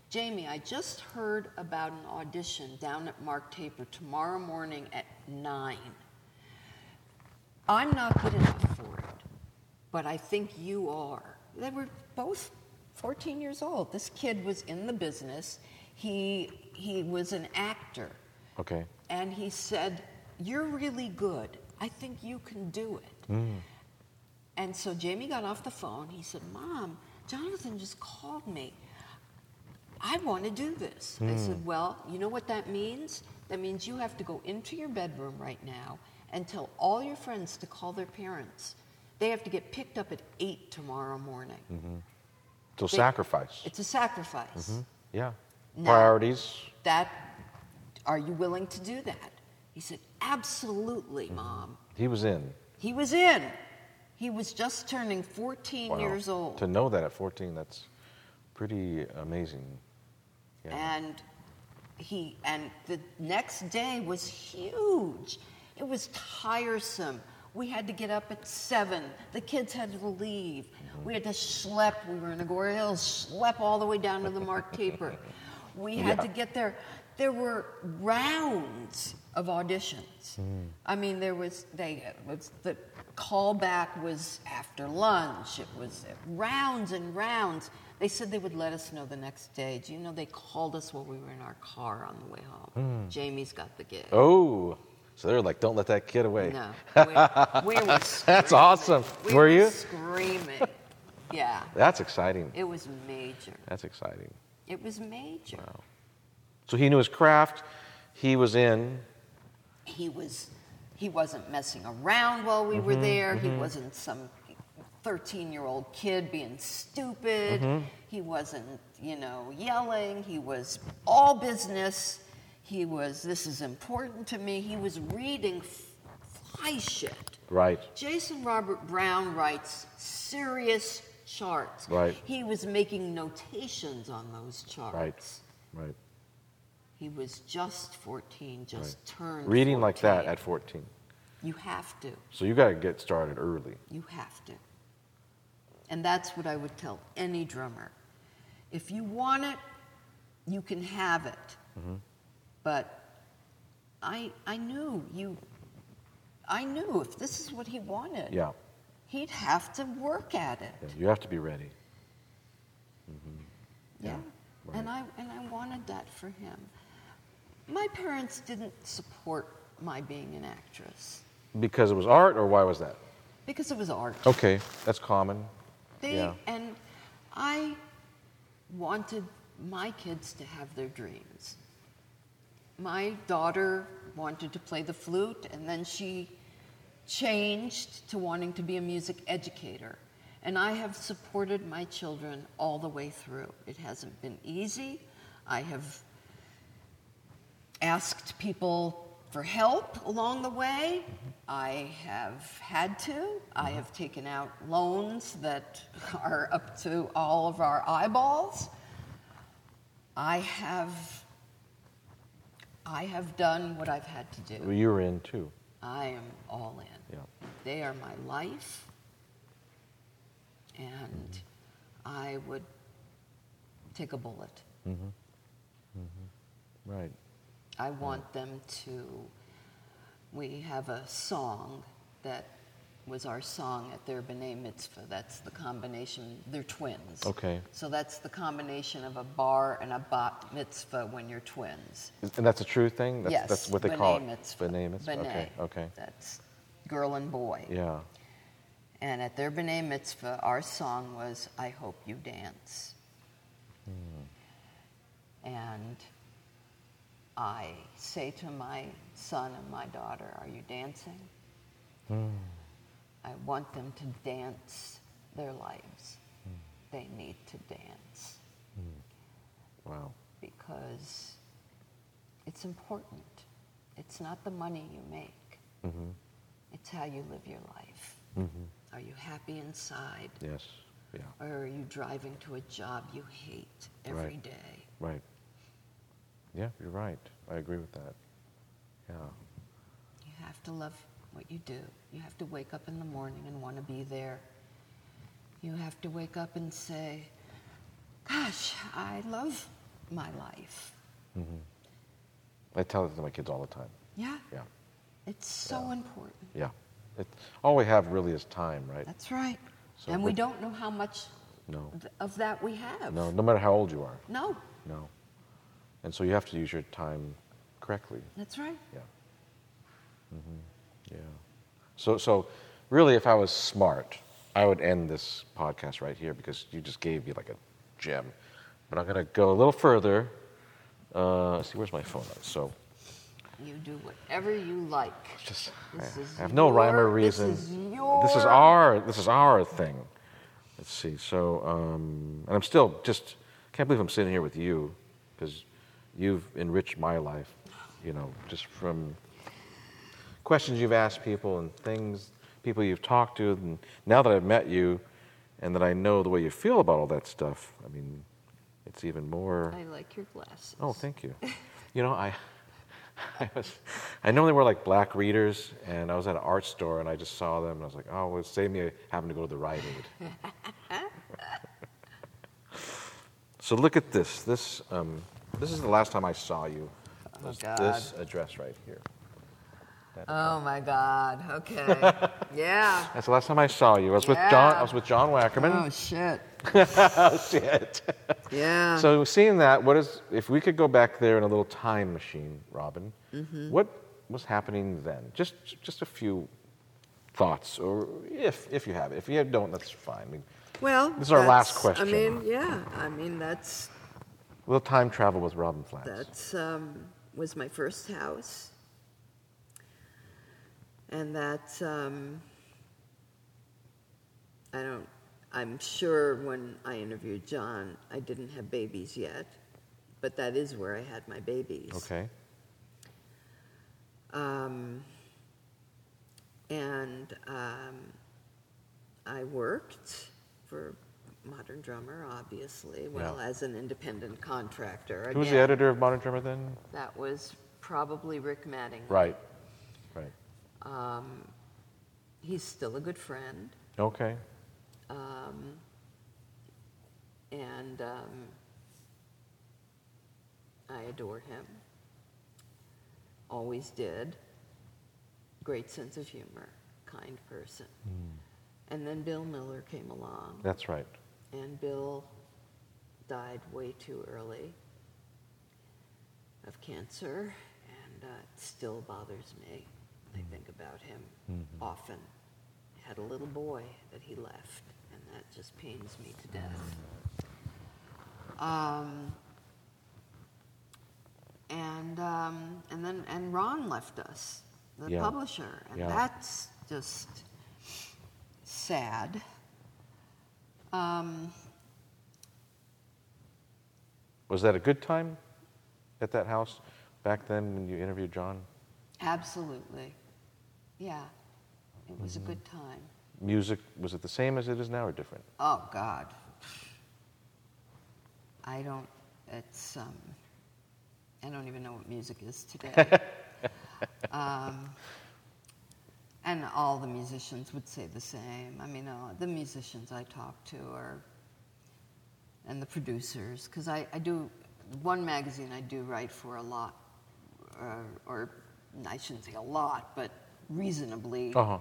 Jamie, I just heard about an audition down at Mark Taper tomorrow morning at 9. I'm not good enough for it, but I think you are. They were both 14 years old. This kid was in the business. He, he was an actor. Okay. And he said, You're really good. I think you can do it. Mm. And so Jamie got off the phone. He said, Mom, Jonathan just called me. I want to do this. I said, hmm. Well, you know what that means? That means you have to go into your bedroom right now and tell all your friends to call their parents. They have to get picked up at 8 tomorrow morning. Mm-hmm. So They- sacrifice. It's a sacrifice. Mm-hmm. Yeah. Now- Priorities. That, are you willing to do that? He said, Absolutely, mm-hmm. Mom. He was in. He was in. He was just turning 14 Wow. years old. To know that at 14, that's pretty amazing. Yeah. And he and the next day was huge. It was tiresome. We had to get up at seven. The kids had to leave. Mm-hmm. We had to schlep. We were in Agoura Hills, schlep all the way down to the Mark Taper. We had Yeah. to get there. There were rounds of auditions. Mm. I mean, there was they was the callback was after lunch. It was uh, rounds and rounds. They said they would let us know the next day. Do you know they called us while we were in our car on the way home? Hmm. Jamie's got the gig. Oh, so they're like, don't let that kid away. No, we, we were That's awesome. We Were you? screaming? Yeah, That's exciting. it was major. That's exciting. It was major. Wow. So he knew his craft. He was in. he was he wasn't messing around while we were mm-hmm, there he mm-hmm. wasn't some 13 year old kid being stupid mm-hmm. he wasn't you know yelling he was all business he was this is important to me he was reading fly shit Right. jason robert brown writes serious charts Right. he was making notations on those charts Right. Right. he was just 14 just turned Reading like that at 14. You have to. So you got to get started early. You have to. And that's what I would tell any drummer. If you want it, you can have it. Mm-hmm. But I, I knew you. I knew if this is what he wanted, Yeah. he'd have to work at it. yeah. You have to be ready. Mm-hmm. Yeah. Yeah, And I and I wanted that for him. My parents didn't support my being an actress Because it was art, or why was that? because it was art. Okay, that's common. They Yeah. and I wanted my kids to have their dreams. My daughter wanted to play the flute and then she changed to wanting to be a music educator. And I have supported my children all the way through. It hasn't been easy. I have asked people for help along the way. I have had to. I have taken out loans that are up to all of our eyeballs. I have I have done what I've had to do. Well, you were in too. I am all in. Yeah. They are my life. And I would take a bullet. Mm-hmm. Right. I want them to. We have a song that was our song at their B'nai Mitzvah. That's the combination, they're twins. Okay. So that's the combination of a bar and a bat mitzvah when you're twins. And that's a true thing? That's, yes. That's what they B'nai call it? Mitzvah. B'nai mitzvah? Okay, B'nai. okay. That's girl and boy. Yeah. And at their B'nai Mitzvah, our song was, I Hope You Dance. Hmm. And I say to my son and my daughter, Are you dancing? I want them to dance their lives. They need to dance Wow. because it's important. It's not the money you make, hmm it's how you live your life. hmm Are you happy inside? Yes. Yeah. Or are you driving to a job you hate every Right. day? Right. Yeah, you're right. I agree with that. Yeah. You have to love what you do. You have to wake up in the morning and want to be there. You have to wake up and say, Gosh, I love my life. Mm-hmm. I tell it to my kids all the time. Yeah, Yeah. it's so Yeah. important. Yeah. It, all we have really is time, right? That's right. So and we don't know how much No. th- of that we have. No, no matter how old you are. No, No. And so you have to use your time correctly. that's right. Yeah. hmm Yeah. So, so really, if I was smart, I would end this podcast right here because you just gave me like a gem. But I'm going to go a little further. Uh, let's see, where's my phone? So, You do whatever you like. just This I, have no rhyme or your- this reason. is This is our. This is our thing. Let's see. So, um, and I'm still just can't believe I'm sitting here with you because you've enriched my life. You know, just from questions you've asked people and things people you've talked to, and now that I've met you, and that I know the way you feel about all that stuff. I mean, it's even more. I like your glasses. Oh, thank you. You know, I, I was, I normally wear like black readers, and I was at an art store, and I just saw them, and I was like, oh, well, save me having to go to the Rite Aid. so look at this. This, um, this is the last time I saw you. Oh, God. This address right here. Oh my God. Okay. yeah. That's the last time I saw you. I was with John. I was with John Oh Wackerman. shit. Oh, shit. Yeah. So seeing that, what is if we could go back there in a little time machine, Robyn? Mm-hmm. What was happening then? Just just a few thoughts, or if if you have it. If you don't, that's fine. I mean, well, This is our last that's- question. I mean, yeah. I mean, that's little time travel with Robyn Flans. that's um, was my first house, and that um, I don't. I'm sure when I interviewed John, I didn't have babies yet, but that is where I had my babies. Okay. Um, and um, I worked for Modern Drummer, obviously, well, as an independent contractor. Who was the Again, editor of Modern Drummer then? That was probably Rick Mattingly. Right. Right. Um, he's still a good friend. Okay. Um, and um, I adore him. Always did. Great sense of humor, kind person. And then Bill Miller came along, That's right. And Bill died way too early of cancer, and uh, it still bothers me. I think about him often. He had a little boy that he left, and that just pains me to death. Um, and um, and then and Ron left us, the Yeah. publisher, and Yeah. that's just sad. Um, Was that a good time at that house? back then when you interviewed John? Absolutely. Yeah. It was a good time. Music, was it the same as it is now or different? Oh, God. I don't, it's, um, I don't even know what music is today. um, and all the musicians would say the same. I mean, uh, the musicians I talk to are, and the producers, because I, I do, one magazine I do write for a lot, or, or I shouldn't say a lot, but reasonably, Uh huh.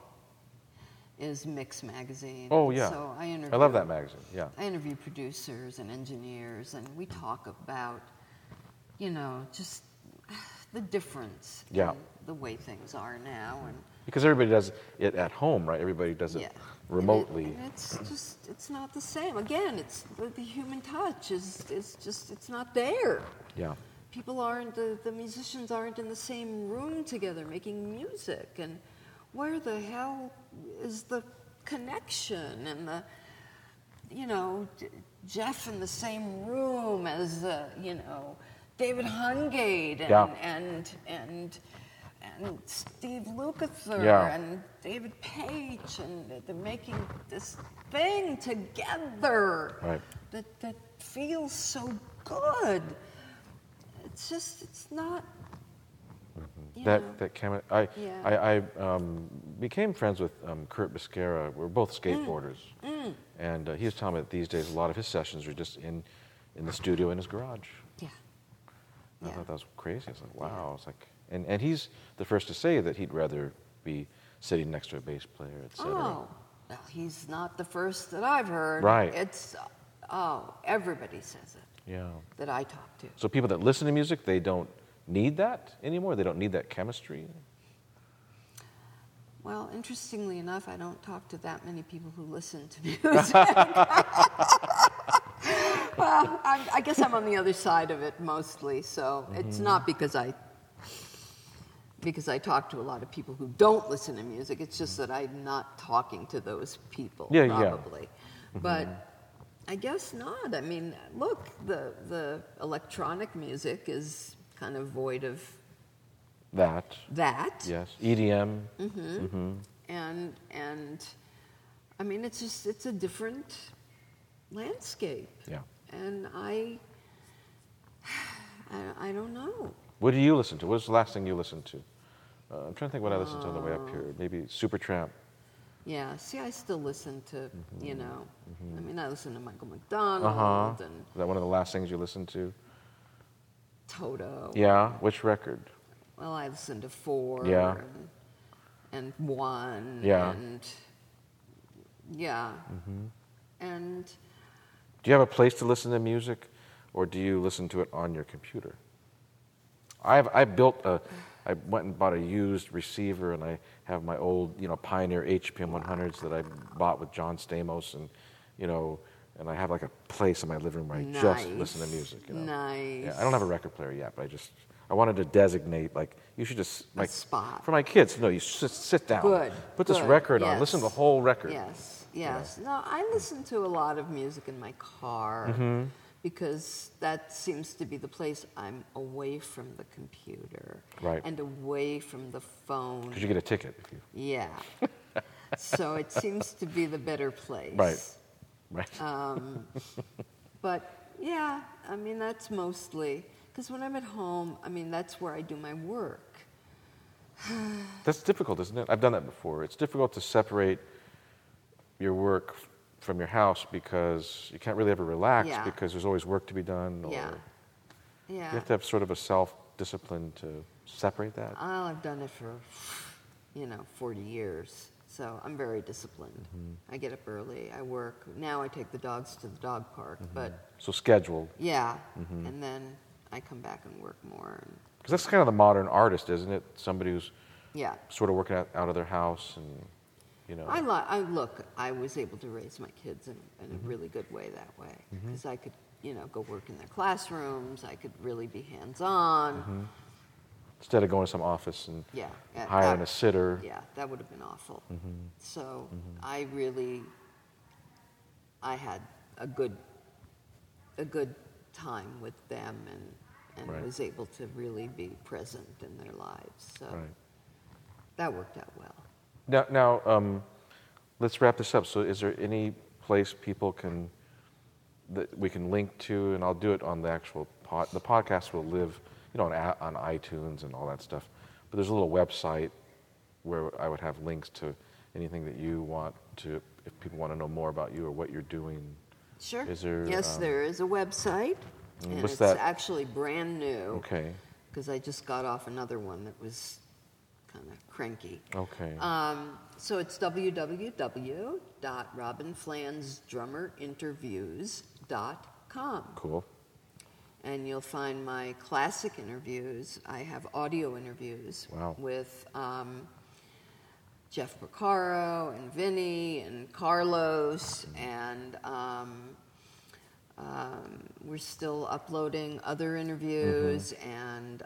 is Mix Magazine. Oh, yeah. So I interview. I love that magazine. Yeah. I interview producers and engineers, and we talk about, you know, just the difference Yeah. in the way things are now, and Because everybody does it at home, right? Everybody does it yeah, And it- remotely. And, it's just it's not the same. Again, it's the, the human touch is is just it's not there. yeah. People aren't the, the musicians aren't in the same room together making music, and where the hell is the connection and the you know J- Jeff in the same room as uh, you know David Hungate and Yeah. and and and Steve Lukather Yeah. and David Paich and they're making this thing together Right. that that feels so good. It's just it's not. you That know. that chemi- I Yeah. I, I um, became friends with um, Curt Bisquera. We're both Mm. skateboarders, and uh, he was telling me that these days a lot of his sessions are just in in the studio in his garage. yeah. I Yeah. thought that was crazy. I was like, wow. It's like, and, and he's the first to say that he'd rather be sitting next to a bass player, et cetera. Oh, well, he's not the first that I've heard. Right. It's oh, everybody says it Yeah. that I talk to. So people that listen to music, they don't need that anymore. They don't need that chemistry. Well, interestingly enough, I don't talk to that many people who listen to music. well, I'm, I guess I'm on the other side of it mostly, so it's mm-hmm. not because I because I talk to a lot of people who don't listen to music. It's just that I'm not talking to those people, Yeah, yeah. probably. Mm-hmm. But I guess not. I mean, look, the the electronic music is kind of void of That, that yes. EDM. Mm-hmm. Mm-hmm. and and I mean it's just it's a different landscape, Yeah. and I I, I don't know. What do you listen to? What's the last thing you listened to? Uh, I'm trying to think what I listened to on the way up here. Maybe Supertramp. Yeah, see, I still listen to you Mm-hmm. know, I mean I listen to Michael McDonald Uh huh. and Is that one of the last things you listened to? Toto. Yeah. Which record? Well, I listened to four. Yeah. And, and one. Yeah. And yeah. Mm-hmm. And Do you have a place to listen to music, or do you listen to it on your computer? I've I built a, I went and bought a used receiver, and I have my old you know Pioneer HPM 100s that I bought with John Stamos, and you know, and I have like a place in my living room where I just listen to music. You know? Nice. Yeah, I don't have a record player yet, but I just I wanted to designate like you should just A like spot. for my kids. No, you just sit down. Good, Put this good, record on. Listen to the whole record. Yes, yes. No, I listen to a lot of music in my car Mm-hmm. Because that seems to be the place I'm away from the computer Right. and away from the phone. Because you get a ticket if you. Yeah. so it seems to be the better place. Right. Right. Um, but yeah, I mean, that's mostly because when I'm at home, I mean, that's where I do my work. That's difficult, isn't it? I've done that before. It's difficult to separate your work from your house because you can't really ever relax Yeah. because there's always work to be done. Or Yeah. You have to have sort of a self discipline to separate that. Well, I've done it for, you know, 40 years. So I'm very disciplined. Mm-hmm. I get up early. I work. Now I take the dogs to the dog park. Mm-hmm. But So scheduled. yeah, Mm-hmm. and then I come back and work more. Because that's kind of the modern artist, isn't it? Somebody who's yeah. sort of working out, out of their house and, you know. I, li- I look. I was able to raise my kids in, in Mm-hmm. a really good way that way because I could, you know, go work in their classrooms. I could really be hands-on. Mm-hmm. Instead of going to some office and Yeah, hiring that- a sitter. Yeah, that would have been awful. Mm-hmm. So I really, I had a good, a good time with them, and and Right. was able to really be present in their lives. So Right. that worked out well. Now, now um, let's wrap this up. So, is there any place people can that we can link to, and I'll do it on the actual pod. The podcast will live, you know, on, on iTunes and all that stuff. But there's a little website where I would have links to anything that you want to, if people want to know more about you or what you're doing. Sure. Is there, Yes, um, there is a website, and it's that? actually brand new Okay. because I just got off another one that was kind of cranky. Okay. Um, so it's www.robinflansdrummerinterviews.com. cool. And you'll find my classic interviews. I have audio interviews Wow. with um, Jeff Porcaro and Vinny and Carlos, and um, um, we're still uploading other interviews and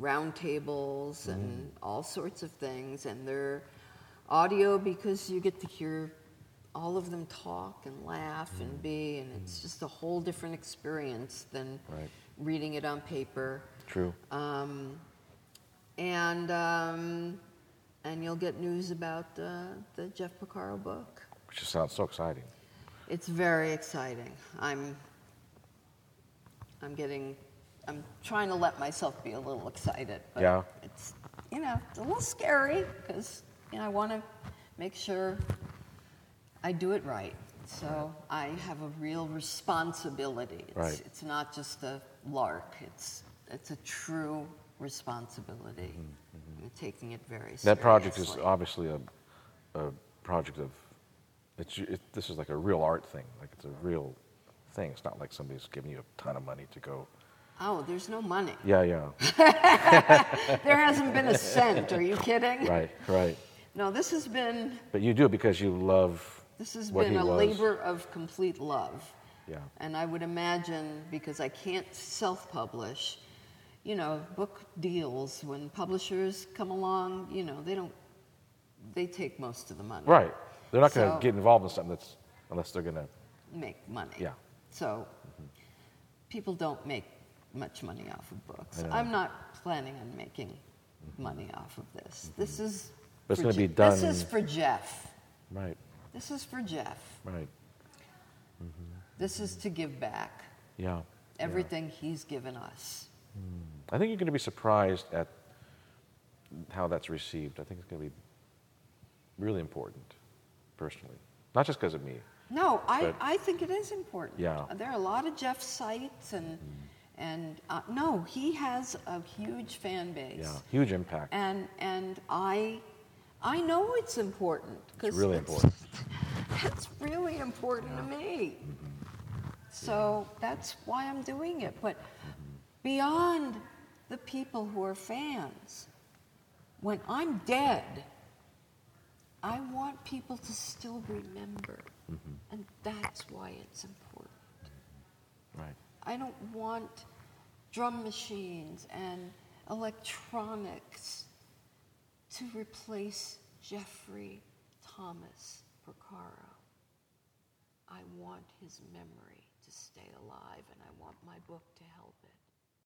roundtables and all sorts of things. And they're audio because you get to hear all of them talk and laugh and be, and it's just a whole different experience than Right. reading it on paper. True. Um, and um, and you'll get news about uh, the Jeff Porcaro book. Which just sounds so exciting. It's very exciting. I'm I'm getting I'm trying to let myself be a little excited. But Yeah. It's you know it's a little scary because you know I want to make sure I do it right. So I have a real responsibility. It's, Right. it's not just a lark. It's it's a true responsibility. I'm taking it very seriously. Mm-hmm, That project is obviously a, a project of, it's, it, this is like a real art thing. Like it's a real thing. It's not like somebody's giving you a ton of money to go. Oh, there's no money. Yeah, yeah. There hasn't been a cent. Are you kidding? right, right. No, this has been But you do it because you love this has been a was. labor of complete love. Yeah. And I would imagine because I can't self-publish, you know, book deals when publishers come along, you know, they don't they take most of the money. Right. They're not going to get involved in something that's, unless they're going to, Make money. Yeah. So mm-hmm. people don't make much money off of books. I'm not planning on making money off of this. Mm-hmm. This is But it's gonna be Je- This is for Jeff. right, This is for Jeff. right. Mm-hmm. Mm-hmm. This is to give back Yeah. yeah. everything he's given us. Mm. I think you're going to be surprised at how that's received. I think it's going to be really important, personally. Not just because of me. No, I, I think it is important. Yeah. There are a lot of Jeff sites, and, mm. And uh, no, he has a huge fan base. Yeah. Huge impact. And, and I, I know it's important. It's really important. It's really important to me. Mm-hmm. So that's why I'm doing it. But mm-hmm. beyond the people who are fans, when I'm dead, I want people to still remember. Mm-hmm. And that's why it's important. Right. I don't want drum machines and electronics to replace Jeffrey Thomas Porcaro. I want his memory to stay alive, and I want my book.